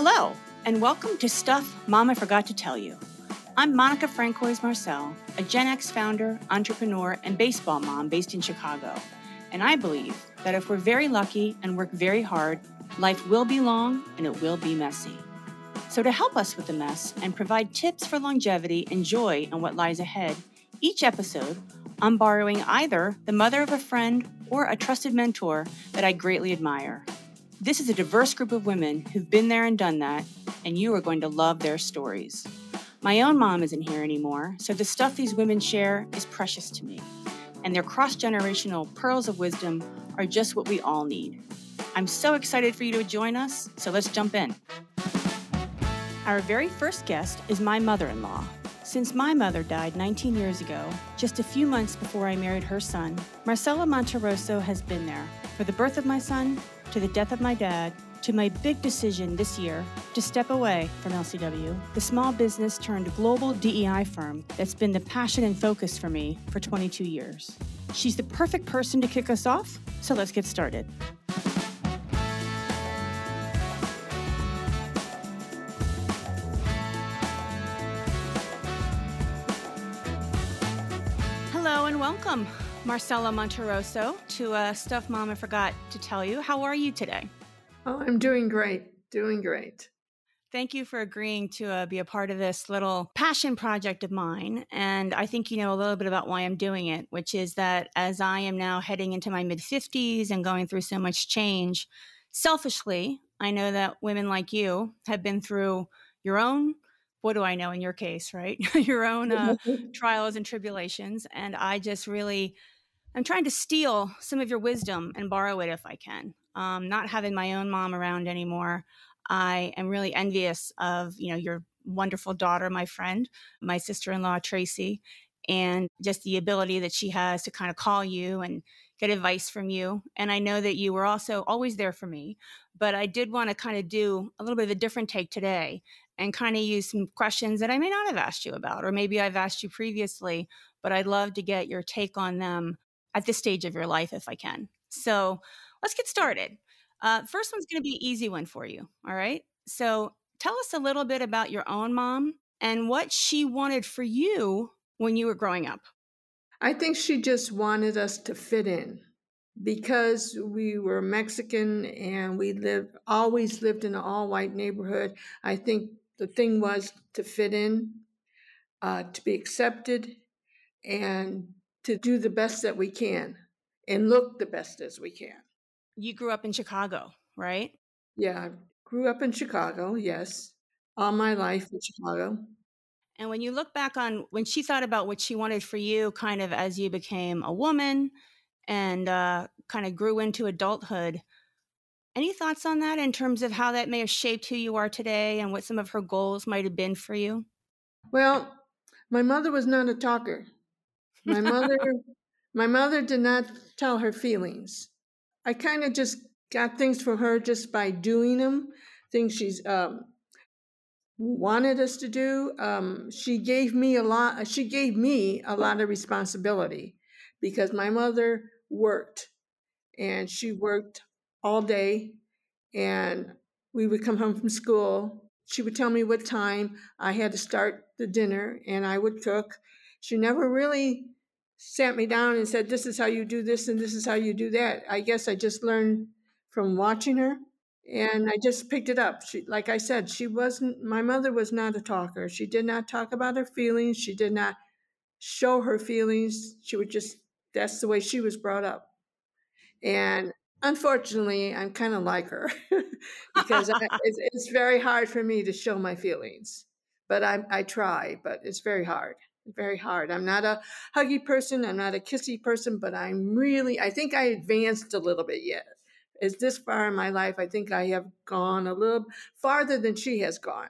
Hello, and welcome to Stuff Mama Forgot to Tell You. I'm Monica Francois Marcel, a Gen X founder, entrepreneur, and baseball mom based in Chicago. And I believe that if we're very lucky and work very hard, life will be long and it will be messy. So, to help us with the mess and provide tips for longevity and joy in what lies ahead, each episode, I'm borrowing either the mother of a friend or a trusted mentor that I greatly admire. This is a diverse group of women who've been there and done that, and you are going to love their stories. My own mom isn't here anymore, so the stuff these women share is precious to me, and their cross generational pearls of wisdom are just what we all need. I'm so excited for you to join us, so let's jump in. Our very first guest is my mother in law. Since my mother died 19 years ago, just a few months before I married her son, Marcella Monterroso has been there for the birth of my son to the death of my dad, to my big decision this year to step away from LCW, the small business turned global DEI firm that's been the passion and focus for me for 22 years. She's the perfect person to kick us off, so let's get started. Hello and welcome. Marcella Monterroso to uh, Stuff Mama Forgot to Tell You. How are you today? Oh, I'm doing great. Doing great. Thank you for agreeing to uh, be a part of this little passion project of mine. And I think you know a little bit about why I'm doing it, which is that as I am now heading into my mid 50s and going through so much change, selfishly, I know that women like you have been through your own what do I know in your case, right? your own uh, trials and tribulations. And I just really I'm trying to steal some of your wisdom and borrow it if I can. Um, not having my own mom around anymore, I am really envious of you know your wonderful daughter, my friend, my sister-in-law Tracy, and just the ability that she has to kind of call you and get advice from you. And I know that you were also always there for me, but I did want to kind of do a little bit of a different take today and kind of use some questions that I may not have asked you about, or maybe I've asked you previously, but I'd love to get your take on them at this stage of your life if I can. So let's get started. Uh, first one's going to be an easy one for you. All right. So tell us a little bit about your own mom and what she wanted for you when you were growing up. I think she just wanted us to fit in because we were Mexican and we lived always lived in an all white neighborhood. I think the thing was to fit in, uh, to be accepted, and to do the best that we can and look the best as we can. You grew up in Chicago, right? Yeah, I grew up in Chicago, yes, all my life in Chicago. And when you look back on when she thought about what she wanted for you, kind of as you became a woman and uh, kind of grew into adulthood, any thoughts on that in terms of how that may have shaped who you are today and what some of her goals might have been for you? Well, my mother was not a talker. My mother my mother did not tell her feelings. I kind of just got things for her just by doing them, things she's um, wanted us to do. Um, she gave me a lot. She gave me a lot of responsibility because my mother worked, and she worked all day, and we would come home from school. She would tell me what time I had to start the dinner, and I would cook. She never really sat me down and said, This is how you do this and this is how you do that. I guess I just learned from watching her and I just picked it up. She, like I said, she wasn't, my mother was not a talker. She did not talk about her feelings. She did not show her feelings. She would just, that's the way she was brought up. And unfortunately, I'm kind of like her because I, it's, it's, very hard for me to show my feelings. But I, I try, but it's very hard very hard. I'm not a huggy person. I'm not a kissy person, but I'm really, I think I advanced a little bit yet. As this far in my life, I think I have gone a little farther than she has gone.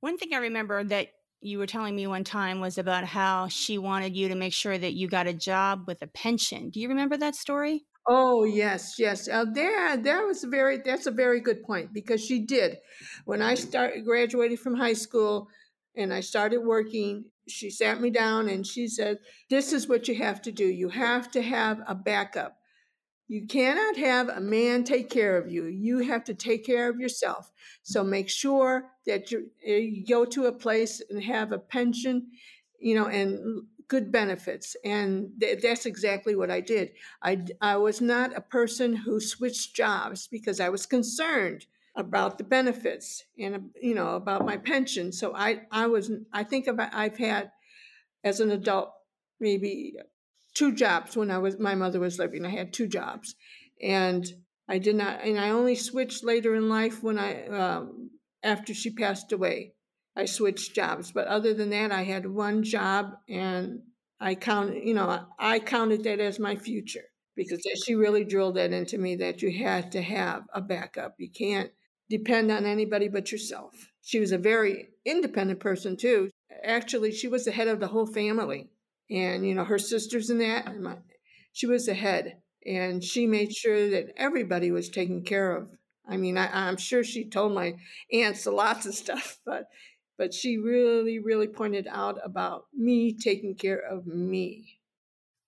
One thing I remember that you were telling me one time was about how she wanted you to make sure that you got a job with a pension. Do you remember that story? Oh yes, yes. Uh, there, there was very. That's a very good point because she did. When I started graduated from high school, and I started working, she sat me down and she said, This is what you have to do. You have to have a backup. You cannot have a man take care of you. You have to take care of yourself. So make sure that you, eh, you go to a place and have a pension, you know, and good benefits. And th- that's exactly what I did. I, I was not a person who switched jobs because I was concerned about the benefits and you know about my pension. So I I was I think about I've had as an adult maybe two jobs when I was my mother was living. I had two jobs, and I did not and I only switched later in life when I um, after she passed away. I switched jobs, but other than that, I had one job, and I count you know I counted that as my future because she really drilled that into me that you had to have a backup. You can't depend on anybody but yourself. She was a very independent person too. Actually, she was the head of the whole family, and you know her sisters and that. And my, she was the head, and she made sure that everybody was taken care of. I mean, I, I'm sure she told my aunts a lots of stuff, but but she really, really pointed out about me taking care of me.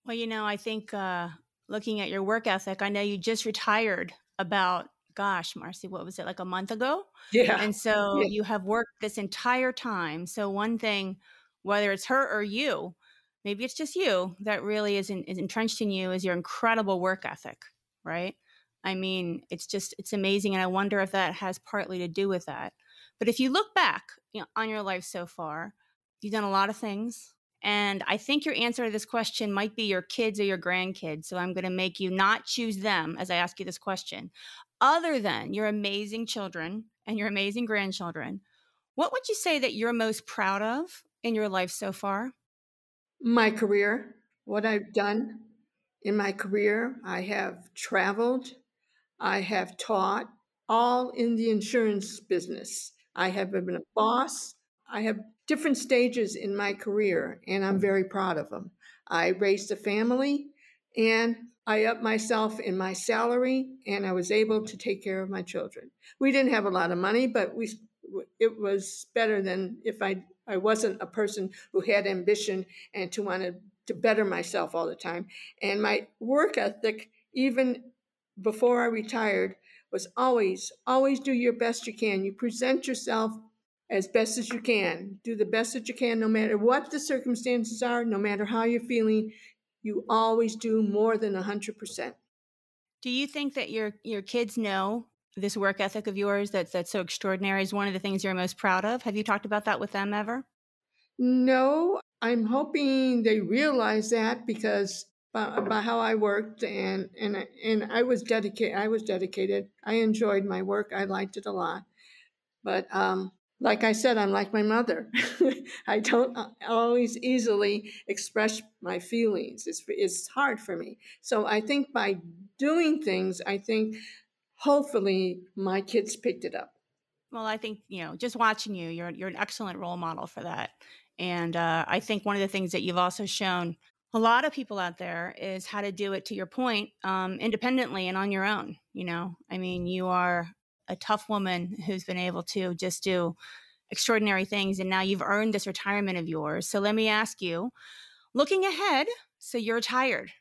Well, you know, I think uh, looking at your work ethic, I know you just retired about gosh, Marcy, what was it like a month ago? Yeah. And so yeah. you have worked this entire time. So one thing, whether it's her or you, maybe it's just you that really is, in, is entrenched in you is your incredible work ethic, right? I mean, it's just it's amazing, and I wonder if that has partly to do with that. But if you look back you know, on your life so far, you've done a lot of things. And I think your answer to this question might be your kids or your grandkids. So I'm going to make you not choose them as I ask you this question other than your amazing children and your amazing grandchildren, what would you say that you're most proud of in your life so far? My career, what I've done in my career. I have traveled, I have taught, all in the insurance business. I have been a boss. I have different stages in my career, and I'm very proud of them. I raised a family, and I upped myself in my salary and I was able to take care of my children. We didn't have a lot of money, but we it was better than if I I wasn't a person who had ambition and to want to, to better myself all the time. And my work ethic, even before I retired, was always, always do your best you can. You present yourself as best as you can. Do the best that you can, no matter what the circumstances are, no matter how you're feeling you always do more than 100%. Do you think that your your kids know this work ethic of yours that's that's so extraordinary is one of the things you're most proud of? Have you talked about that with them ever? No, I'm hoping they realize that because by, by how I worked and and and I was dedicated. I was dedicated. I enjoyed my work. I liked it a lot, but um, like I said, I'm like my mother. I don't always easily express my feelings. It's, it's hard for me. So I think by doing things, I think hopefully my kids picked it up. Well, I think, you know, just watching you, you're, you're an excellent role model for that. And uh, I think one of the things that you've also shown a lot of people out there is how to do it to your point um, independently and on your own. You know, I mean, you are a tough woman who's been able to just do extraordinary things and now you've earned this retirement of yours. So let me ask you looking ahead so you're retired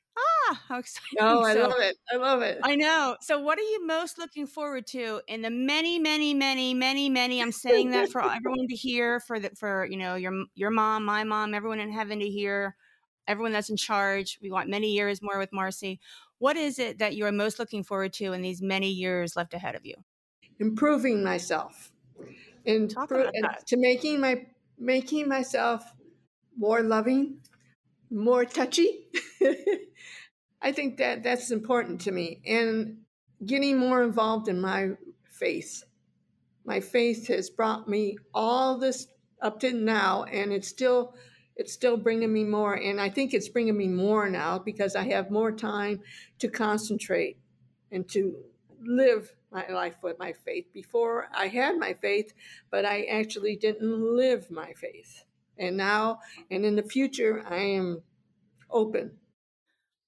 ah how exciting. Oh i so, love it. I love it. I know. So what are you most looking forward to in the many many many many many i'm saying that for everyone to hear for the for you know your your mom my mom everyone in heaven to hear everyone that's in charge. We want many years more with marcy. What is it that you're most looking forward to in these many years left ahead of you improving myself. And, pro- and to making my making myself more loving more touchy i think that that's important to me. And getting more involved in my faith. My faith has brought me all this up to now and it's still it's still bringing me more. And i think it's bringing me more now because i have more time to concentrate and to live my life with my faith. Before I had my faith, but I actually didn't live my faith. And now and in the future, I am open.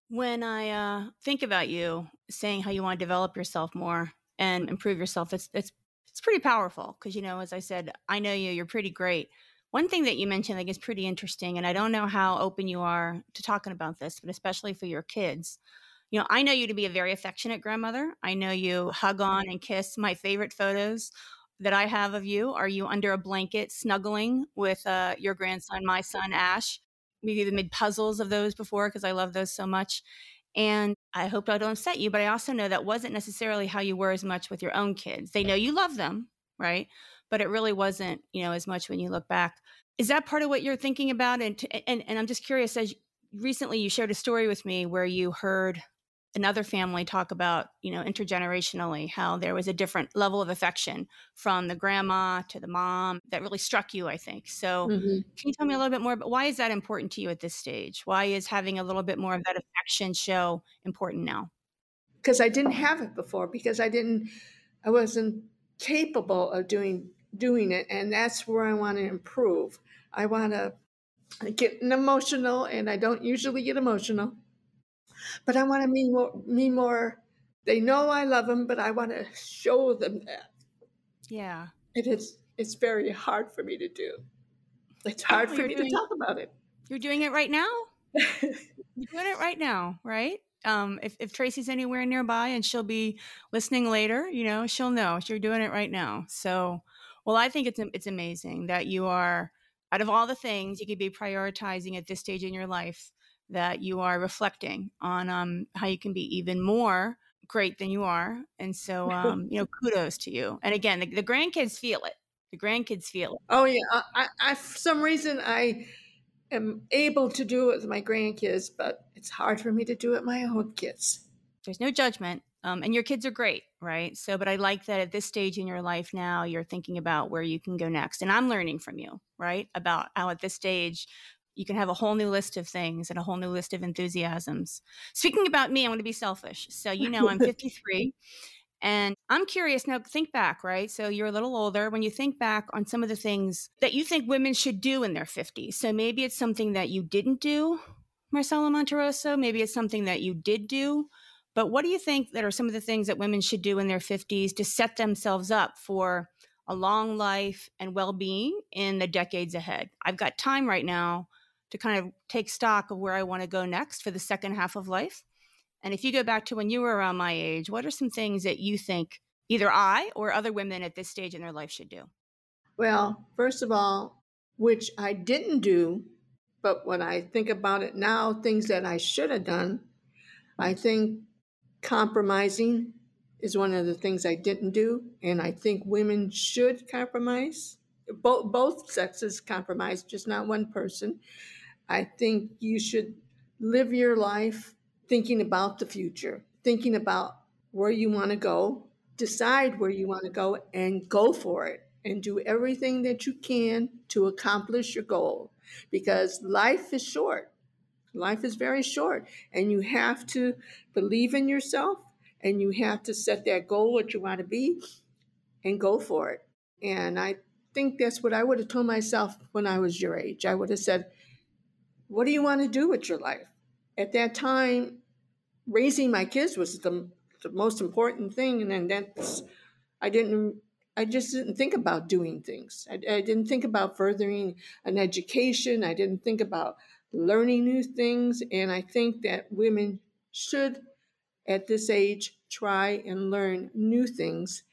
When I uh, think about you saying how you want to develop yourself more and improve yourself, it's it's it's pretty powerful because you know, as I said, I know you. You're pretty great. One thing that you mentioned, I think, is pretty interesting, and I don't know how open you are to talking about this, but especially for your kids You know, I know you to be a very affectionate grandmother. I know you hug on and kiss. My favorite photos that I have of you are you under a blanket snuggling with uh, your grandson, my son Ash. We've even made puzzles of those before because I love those so much. And I hope I don't upset you, but I also know that wasn't necessarily how you were as much with your own kids. They know you love them, right? But it really wasn't, you know, as much when you look back. Is that part of what you're thinking about? And and, and I'm just curious. As recently, you shared a story with me where you heard another family talk about, you know, intergenerationally, how there was a different level of affection from the grandma to the mom that really struck you, I think. So, mm-hmm. can you tell me a little bit more about why is that important to you at this stage? Why is having a little bit more of that affection show important now? Because I didn't have it before, because I didn't, I wasn't capable of doing doing it and that's where I want to improve. I want to get emotional and I don't usually get emotional but I want to be more, me more. They know I love them, but I want to show them that. Yeah. It is. It's very hard for me to do. It's hard oh, for me doing, to talk about it. You're doing it right now. you're doing it right now, right? Um, if, if Tracy's anywhere nearby and she'll be listening later, you know, she'll know you're doing it right now. So, well, I think it's it's amazing that you are out of all the things you could be prioritizing at this stage in your life that you are reflecting on um, how you can be even more great than you are. And so, um, you know, kudos to you. And again, the, the, grandkids feel it. The grandkids feel it. Oh yeah, I, I, for some reason I am able to do it with my grandkids, but it's hard for me to do it with my own kids. There's no judgment. Um, and your kids are great, right? So, but I like that at this stage in your life now, you're thinking about where you can go next. And I'm learning from you, right? About how at this stage, you can have a whole new list of things and a whole new list of enthusiasms. Speaking about me, I want to be selfish. So, you know, I'm 53 and I'm curious now, think back, right? So you're a little older. When you think back on some of the things that you think women should do in their 50s, so maybe it's something that you didn't do, Marcella Monterroso, maybe it's something that you did do. But what do you think that are some of the things that women should do in their 50s to set themselves up for a long life and well being in the decades ahead? I've got time right now to kind of take stock of where I want to go next for the second half of life. And if you go back to when you were around my age, what are some things that you think either I or other women at this stage in their life should do? Well, first of all, which I didn't do, but when I think about it now, things that I should have done, I think compromising is one of the things I didn't do. And I think women should compromise. Both, both sexes compromise, just not one person. I think you should live your life thinking about the future, thinking about where you want to go, decide where you want to go, and go for it and do everything that you can to accomplish your goal because life is short. Life is very short, and you have to believe in yourself and you have to set that goal, what you want to be, and go for it. And I think that's what I would have told myself when I was your age. I would have said, what do you want to do with your life? At that time, raising my kids was the, the most important thing. And then that's, I didn't, I just didn't think about doing things. I, I didn't think about furthering an education. I didn't think about learning new things. And I think that women should, at this age, try and learn new things.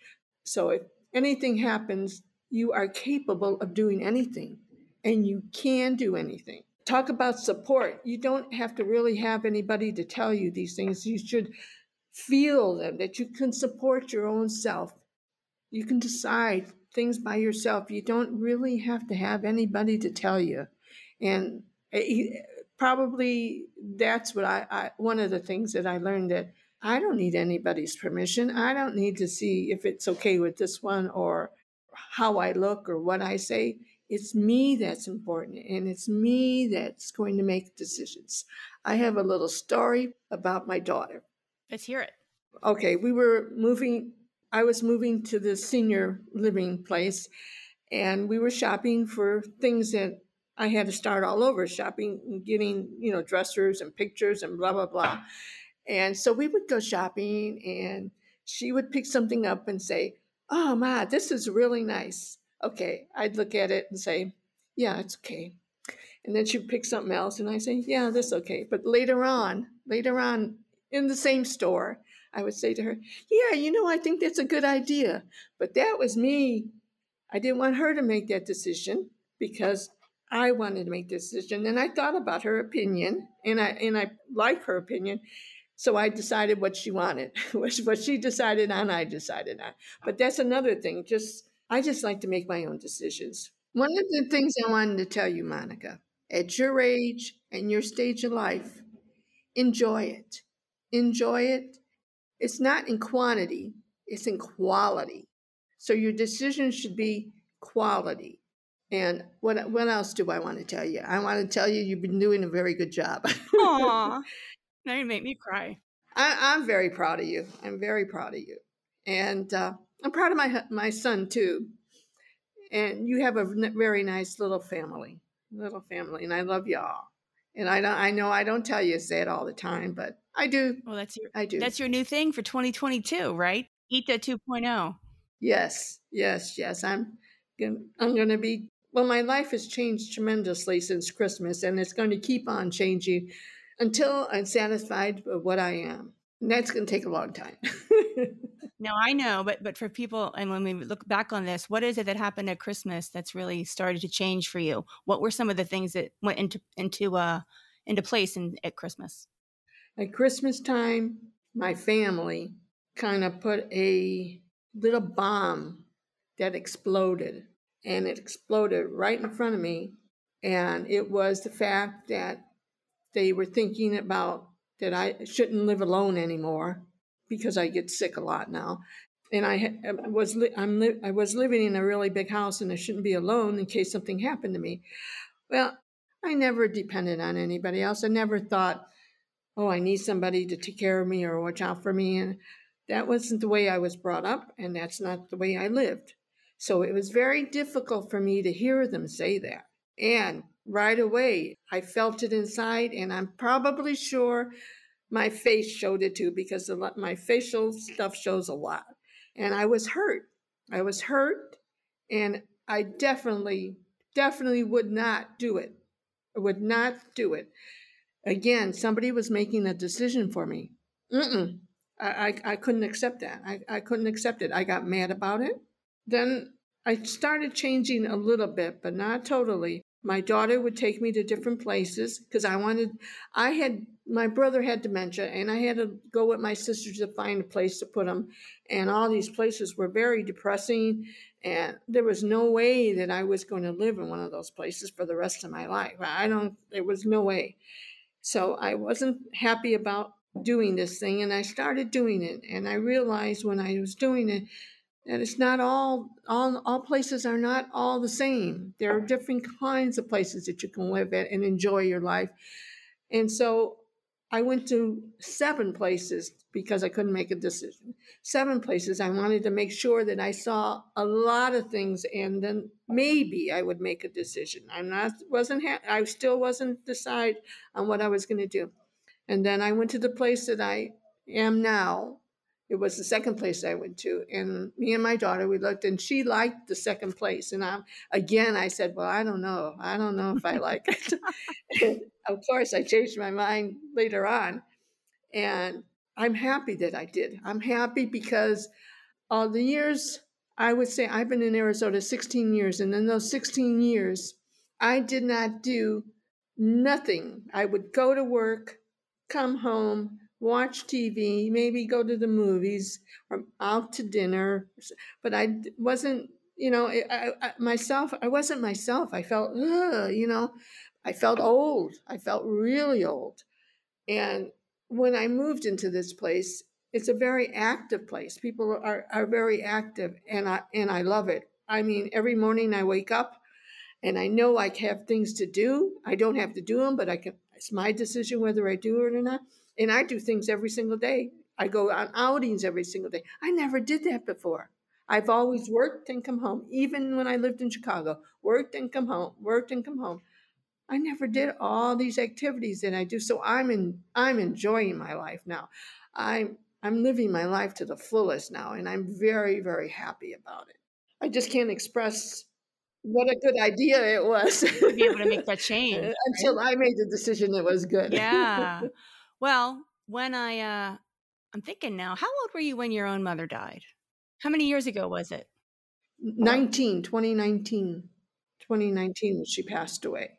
So if anything happens, you are capable of doing anything and you can do anything talk about support. You don't have to really have anybody to tell you these things. You should feel them, that you can support your own self. You can decide things by yourself. You don't really have to have anybody to tell you. And eh, probably that's what I, I one of the things that I learned that I don't need anybody's permission. I don't need to see if it's okay with this one or how I look or what I say. It's me that's important, and it's me that's going to make decisions. I have a little story about my daughter. Let's hear it. Okay, we were moving, I was moving to the senior living place, and we were shopping for things that I had to start all over shopping, getting, you know, dressers and pictures and blah, blah, blah. And so we would go shopping, and she would pick something up and say, Oh, Ma, this is really nice okay, I'd look at it and say, yeah, it's okay. And then she'd pick something else and I say, yeah, this okay. But later on, later on, in the same store, I would say to her, Yeah, you know, I think that's a good idea. But that was me. I didn't want her to make that decision because I wanted to make the decision. And I thought about her opinion and I and I like her opinion. So I decided what she wanted. what she decided on, I decided on. But that's another thing. Just I just like to make my own decisions. One of the things I wanted to tell you, Monica, at your age and your stage of life, enjoy it. Enjoy it. It's not in quantity, it's in quality. So your decision should be quality. And what what else do I want to tell you? I want to tell you you've been doing a very good job. Aw, now you make me cry. I, am very proud of you. I'm very proud of you, and uh, I'm proud of my my son too. And you have a very nice little family, little family, and I love y'all. And I don't, I know I don't tell you say it all the time, but I do. Well, that's your I do. That's your new thing for 2022, right? EATA 2.0. Yes, yes, yes. I'm gonna, I'm going to be well, my life has changed tremendously since Christmas, and it's going to keep on changing until I'm satisfied with what I am. And that's going to take a long time. no, I know, but but for people, and when we look back on this, what is it that happened at Christmas that's really started to change for you? What were some of the things that went into into uh into place in, at Christmas? At Christmas time, my family kind of put a little bomb that exploded and it exploded right in front of me. And it was the fact that they were thinking about that I shouldn't live alone anymore because I get sick a lot now. And I was I'm I was living in a really big house and I shouldn't be alone in case something happened to me. Well, I never depended on anybody else. I never thought, oh, I need somebody to take care of me or watch out for me. And that wasn't the way I was brought up, and that's not the way I lived. So it was very difficult for me to hear them say that. And right away, I felt it inside, and I'm probably sure my face showed it too because my facial stuff shows a lot. And I was hurt. I was hurt, and I definitely, definitely would not do it. I would not do it. Again, somebody was making a decision for me. Mm-mm. I, I, I couldn't accept that. I, I couldn't accept it. I got mad about it. Then I started changing a little bit, but not totally. My daughter would take me to different places because I wanted, I had, my brother had dementia and I had to go with my sister to find a place to put him. And all these places were very depressing. And there was no way that I was going to live in one of those places for the rest of my life. I don't, there was no way. So I wasn't happy about doing this thing and I started doing it. And I realized when I was doing it and it's not all all all places are not all the same. There are different kinds of places that you can live at and enjoy your life. And so i went to seven places because i couldn't make a decision. Seven places i wanted to make sure that i saw a lot of things and then maybe i would make a decision. I'm not wasn't ha- i still wasn't decide on what i was going to do. And then i went to the place that i am now it was the second place I went to. And me and my daughter, we looked and she liked the second place. And I'm again, I said, Well, I don't know. I don't know if I like it. of course, I changed my mind later on. And I'm happy that I did. I'm happy because all the years, I would say I've been in Arizona 16 years. And in those 16 years, I did not do nothing. I would go to work, come home, watch TV, maybe go to the movies or out to dinner. But I wasn't, you know, I, I, myself, I wasn't myself. I felt, you know, I felt old. I felt really old. And when I moved into this place, it's a very active place. People are, are very active and I, and I love it. I mean, every morning I wake up and I know I have things to do. I don't have to do them, but I can, it's my decision whether I do it or not. And I do things every single day. I go on outings every single day. I never did that before. I've always worked and come home, even when I lived in Chicago, worked and come home, worked and come home. I never did all these activities that I do. So I'm in I'm enjoying my life now. I'm I'm living my life to the fullest now and I'm very, very happy about it. I just can't express what a good idea it was to be able to make that change until right? I made the decision it was good. Yeah. Well, when I, uh, I'm thinking now, how old were you when your own mother died? How many years ago was it? 19, 2019. 2019 she passed away.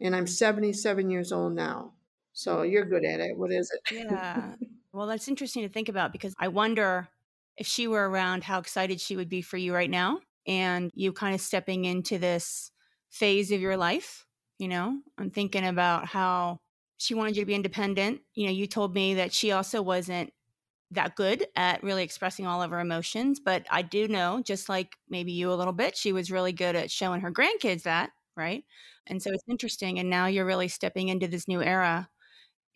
And I'm 77 years old now. So you're good at it. What is it? Yeah. well, that's interesting to think about because I wonder if she were around, how excited she would be for you right now and you kind of stepping into this phase of your life. You know, I'm thinking about how she wanted you to be independent. You know, you told me that she also wasn't that good at really expressing all of her emotions, but I do know, just like maybe you a little bit, she was really good at showing her grandkids that, right? And so it's interesting. And now you're really stepping into this new era.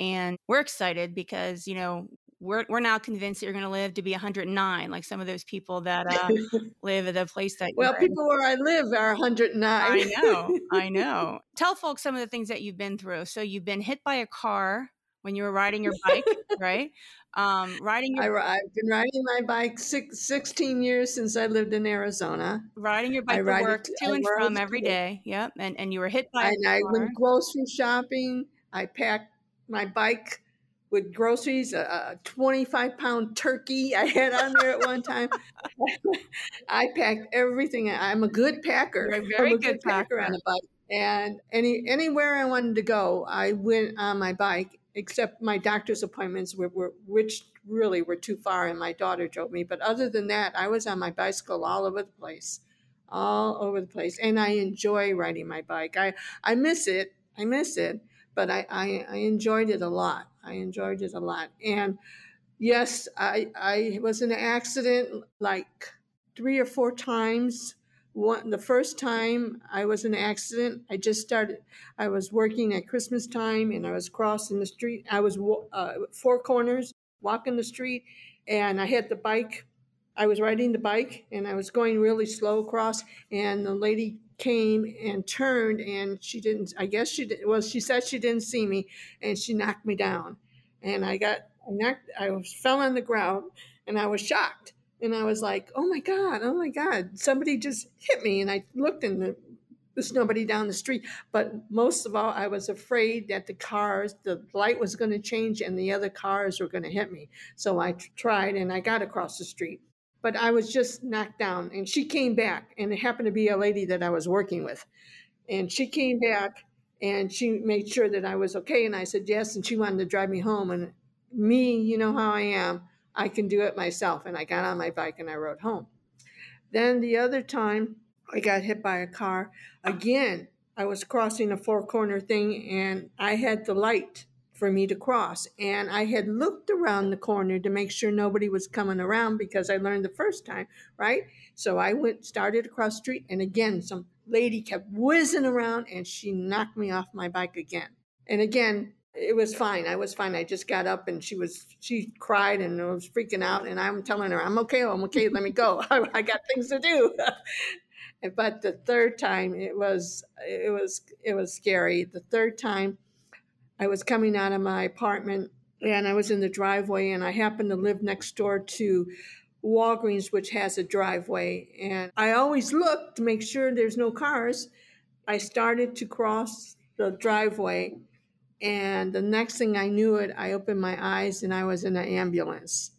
And we're excited because, you know, we're, we're now convinced that you're going to live to be 109, like some of those people that uh, live at a place that. well, people where I live are 109. I know. I know. Tell folks some of the things that you've been through. So you've been hit by a car when you were riding your bike, right? Um, riding your I, have been riding my bike six, 16 years since I lived in Arizona. Riding your bike I to work to and from every day. Yep. And and you were hit by and I went grocery shopping. I packed my bike with groceries, a, a 25 pound turkey I had on there at one time. I packed everything. I'm a good packer. You're a very I'm a good, good packer. packer on a bike. And any anywhere I wanted to go, I went on my bike except my doctor's appointments were, were which really were too far and my daughter drove me but other than that i was on my bicycle all over the place all over the place and i enjoy riding my bike i i miss it i miss it but i i, I enjoyed it a lot i enjoyed it a lot and yes i i was in an accident like three or four times one the first time I was in an accident, I just started. I was working at Christmas time, and I was crossing the street. I was uh, four corners walking the street, and I had the bike. I was riding the bike, and I was going really slow across, and the lady came and turned, and she didn't. I guess she did. Well, she said she didn't see me, and she knocked me down, and I got I knocked. I was fell on the ground, and I was shocked and I was like, "Oh my god, oh my god, somebody just hit me!" And I looked, and there was nobody down the street. But most of all, I was afraid that the cars, the light was going to change, and the other cars were going to hit me. So I tried, and I got across the street. But I was just knocked down, and she came back, and it happened to be a lady that I was working with, and she came back. And she made sure that I was okay. And I said yes. And she wanted to drive me home. And me, you know how I am. I can do it myself. And I got on my bike and I rode home. Then the other time I got hit by a car, again, I was crossing a four corner thing and I had the light for me to cross. And I had looked around the corner to make sure nobody was coming around because I learned the first time, right? So I went, started across the street, and again, some lady kept whizzing around and she knocked me off my bike again. And again, it was fine. I was fine. I just got up and she was she cried and was freaking out and I'm telling her I'm okay. I'm okay. Let me go. I, I got things to do. but the third time it was it was it was scary. The third time I was coming out of my apartment and I was in the driveway and I happened to live next door to Walgreens which has a driveway and I always look to make sure there's no cars. I started to cross the driveway and the next thing I knew it, I opened my eyes and I was in an ambulance.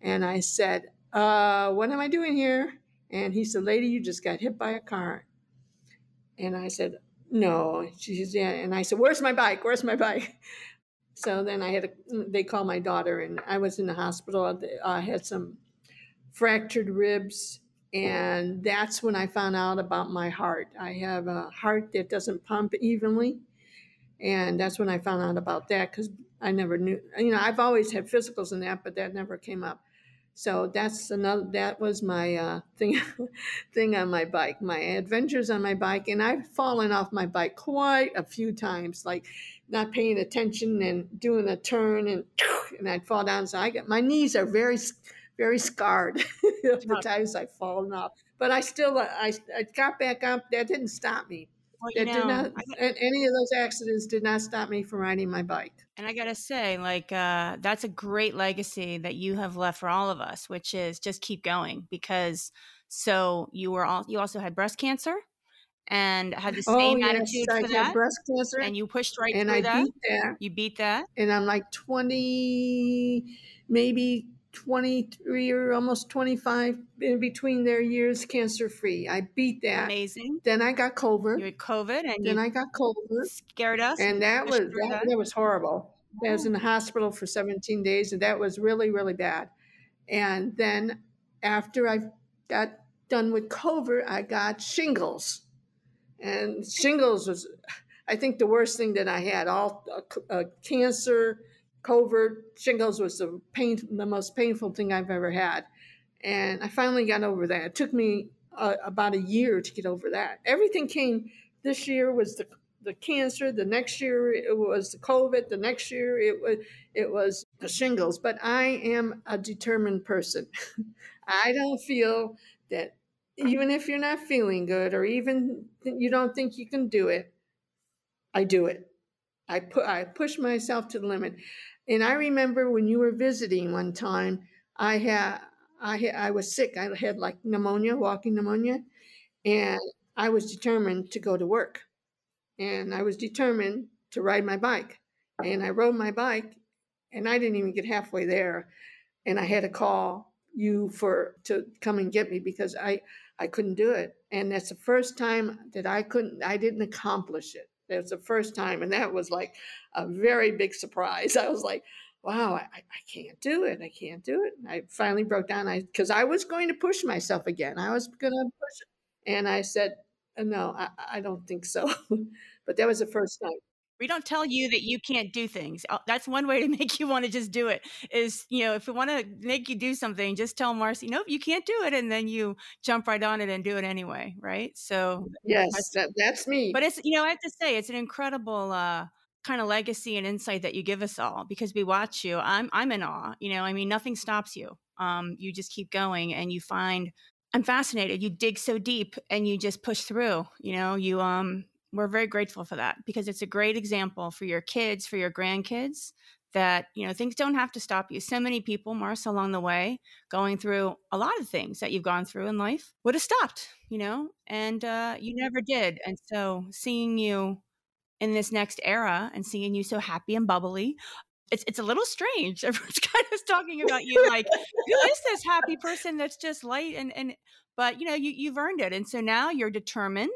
And I said, uh, What am I doing here? And he said, Lady, you just got hit by a car. And I said, No. She said, Yeah. And I said, Where's my bike? Where's my bike? So then I had, a, mm, they called my daughter, and I was in the hospital. I had some fractured ribs. And that's when I found out about my heart. I have a heart that doesn't pump evenly and that's when I found out about that because I never knew. You know, I've always had physicals in that, but that never came up. So that's another. That was my uh, thing, thing on my bike. My adventures on my bike, and I've fallen off my bike quite a few times, like not paying attention and doing a turn, and and I'd fall down. So I get my knees are very, very scarred the times I've fallen off. But I still, I, I got back up. That didn't stop me. That did not, any of those accidents did not stop me from riding my bike. And I gotta say, like, uh, that's a great legacy that you have left for all of us, which is just keep going because. So you were all you also had breast cancer, and had the Oh, same yes, attitude I for had that, breast cancer, and you pushed right and through I that. beat that, You beat that. and I'm like 20, maybe 23 or almost 25 in between their years cancer free. I beat that. Amazing. Then I got COVID. You had COVID, and Then I got COVID, scared us, and that was that, that. was horrible. I was in the hospital for 17 days, and that was really really bad. And then after I got done with COVID, I got shingles, and shingles was, I think, the worst thing that I had. All uh, uh, cancer, COVID, shingles was the pain, the most painful thing I've ever had. And I finally got over that. It took me uh, about a year to get over that. Everything came. This year was the the cancer. The next year it was the COVID. The next year it was it was the shingles. But I am a determined person. I don't feel that even if you're not feeling good or even you don't think you can do it, I do it. I put I push myself to the limit. And I remember when you were visiting one time, I had I I was sick. I had like pneumonia, walking pneumonia, and I was determined to go to work. And I was determined to ride my bike. And I rode my bike and I didn't even get halfway there. And I had to call you for to come and get me because I I couldn't do it. And that's the first time that I couldn't I didn't accomplish it. That was the first time. And that was like a very big surprise. I was like, wow, I, I can't do it. I can't do it. I finally broke down. I because I was going to push myself again. I was going to push it, and I said, "Uh, no, I, I don't think so. but that was the first time. We don't tell you that you can't do things. Uh, That's one way to make you want to just do it. Is you know, if we want to make you do something, just tell Marcy, nope, you can't do it, and then you jump right on it and do it anyway, right? So, Yes, that's, that, that's me. but it's you know, I have to say, it's an incredible uh, kind of legacy and insight that you give us all because we watch you. I'm I'm in awe. You know, I mean, nothing stops you. Um, you just keep going, and you find. I'm fascinated. You dig so deep, and you just push through. You know, you um we're very grateful for that because it's a great example for your kids, for your grandkids, that you know things don't have to stop you. So many people, Marcia, along the way, going through a lot of things that you've gone through in life, would have stopped, you know, and uh, you never did. And so, seeing you in this next era and seeing you so happy and bubbly. It's, it's a little strange. Everyone's kind of talking about you like, who is this happy person that's just light and and but you know, you you've earned it. And so now you're determined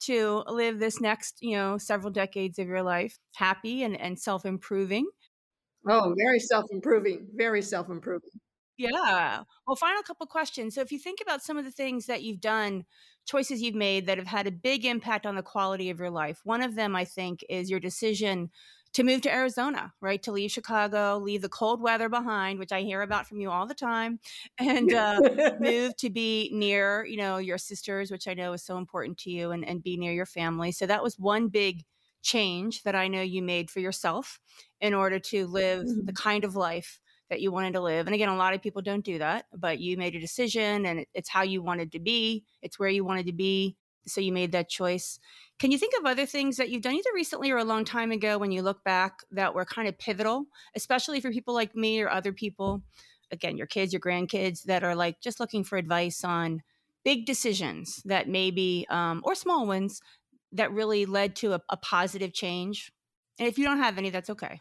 to live this next, you know, several decades of your life happy and, and self improving. oh, very self improving. Very self improving. Yeah. Well, final couple questions. So, if you think about some of the things that you've done, choices you've made that have had a big impact on the quality of your life, one of them, I think, is your decision to move to Arizona, right? To leave Chicago, leave the cold weather behind, which I hear about from you all the time, and uh, move to be near, you know, your sisters, which I know is so important to you, and, and be near your family. So, that was one big change that I know you made for yourself in order to live the kind of life that you wanted to live. And again, a lot of people don't do that, but you made a decision and it's how you wanted to be, it's where you wanted to be. So you made that choice. Can you think of other things that you've done either recently or a long time ago when you look back that were kind of pivotal, especially for people like me or other people? Again, your kids, your grandkids that are like just looking for advice on big decisions that maybe, um, or small ones that really led to a, a positive change. And if you don't have any, that's okay.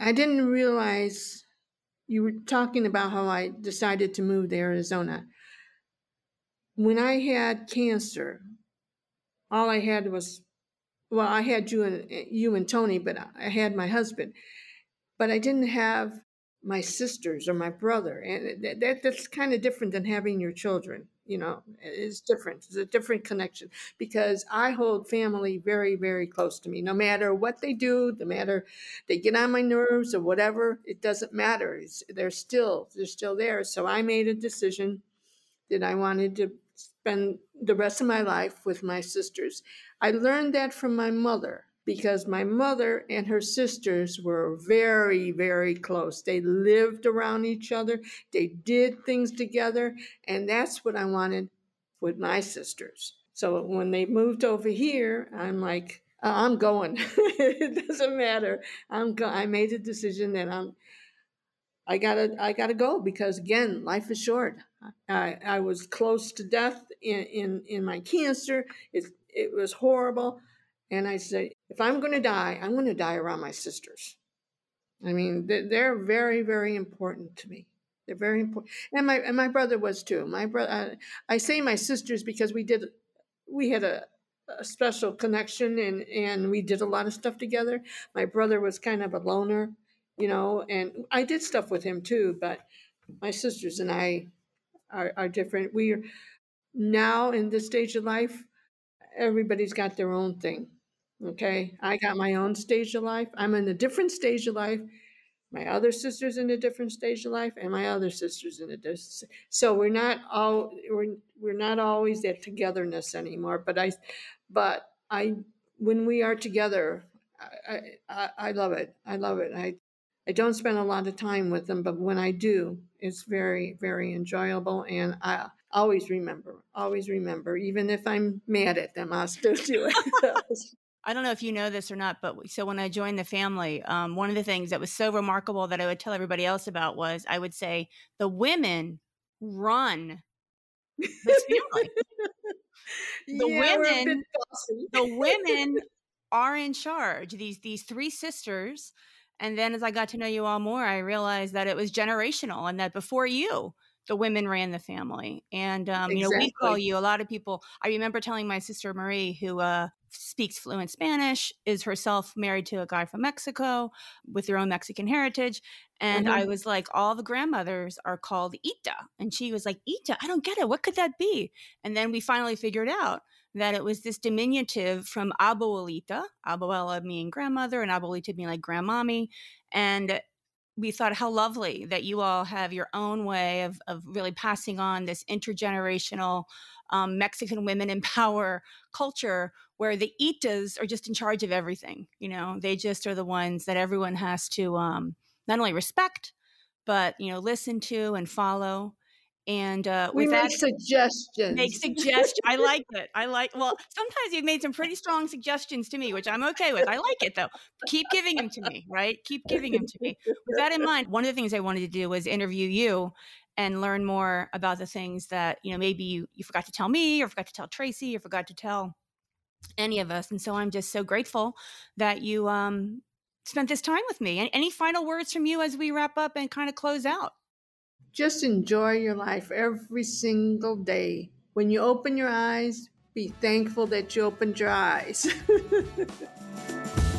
I didn't realize you were talking about how I decided to move to Arizona. When I had cancer, all I had was, well, I had you and you and Tony, but I had my husband, but I didn't have my sisters or my brother, and that, that that's kind of different than having your children. You know, it's different. It's a different connection because I hold family very, very close to me. No matter what they do, no matter they get on my nerves or whatever, it doesn't matter. It's, they're still they're still there. So I made a decision that I wanted to spend the rest of my life with my sisters. I learned that from my mother because my mother and her sisters were very, very close. They lived around each other, they did things together, and that's what I wanted with my sisters. So when they moved over here, I'm like, "Uh, I'm going. it doesn't matter. I'm go- I made a decision that I'm I gotta I gotta go because again, life is short. I, I was close to death in, in, in my cancer. It's it was horrible. And I said, if I'm going to die, I'm going to die around my sisters. I mean, they're very, very important to me. They're very important, and my and my brother was too. My brother, I say my sisters because we did, we had a, a special connection, and and we did a lot of stuff together. My brother was kind of a loner, you know, and I did stuff with him too. But my sisters and I are, are different. We are now in this stage of life. Everybody's got their own thing. Okay, I got my own stage of life. I'm in a different stage of life my other sister's in a different stage of life and my other sister's in a different so we're not all we're, we're not always that togetherness anymore but i but i when we are together I, I i love it i love it i i don't spend a lot of time with them but when i do it's very very enjoyable and i always remember always remember even if i'm mad at them i'll still do it I don't know if you know this or not, but so when I joined the family, um, one of the things that was so remarkable that I would tell everybody else about was I would say the women run this family. the yeah, women, the women are in charge. These these three sisters, and then as I got to know you all more, I realized that it was generational, and that before you, the women ran the family. And um, exactly. you know, we call you a lot of people. I remember telling my sister Marie, who uh, speaks fluent Spanish, is herself married to a guy from Mexico with their own Mexican heritage. And mm-hmm. I was like, all the grandmothers are called Ita. And she was like, Ita, I don't get it. What could that be? And then we finally figured out that it was this diminutive from abuelita, abuela meaning grandmother, and abuelita meaning like grandmommy. And we thought how lovely that you all have your own way of, of really passing on this intergenerational um, Mexican women in power culture where the Itas are just in charge of everything. You know, they just are the ones that everyone has to um, not only respect, but, you know, listen to and follow. And uh, we make suggestions. Make suggestions. I like it. I like. Well, sometimes you've made some pretty strong suggestions to me, which I'm okay with. I like it though. Keep giving them to me, right? Keep giving them to me. With that in mind, one of the things I wanted to do was interview you and learn more about the things that you know maybe you, you forgot to tell me or forgot to tell tracy or forgot to tell any of us and so i'm just so grateful that you um spent this time with me And any final words from you as we wrap up and kind of close out just enjoy your life every single day. When you open your eyes be thankful that you opened your eyes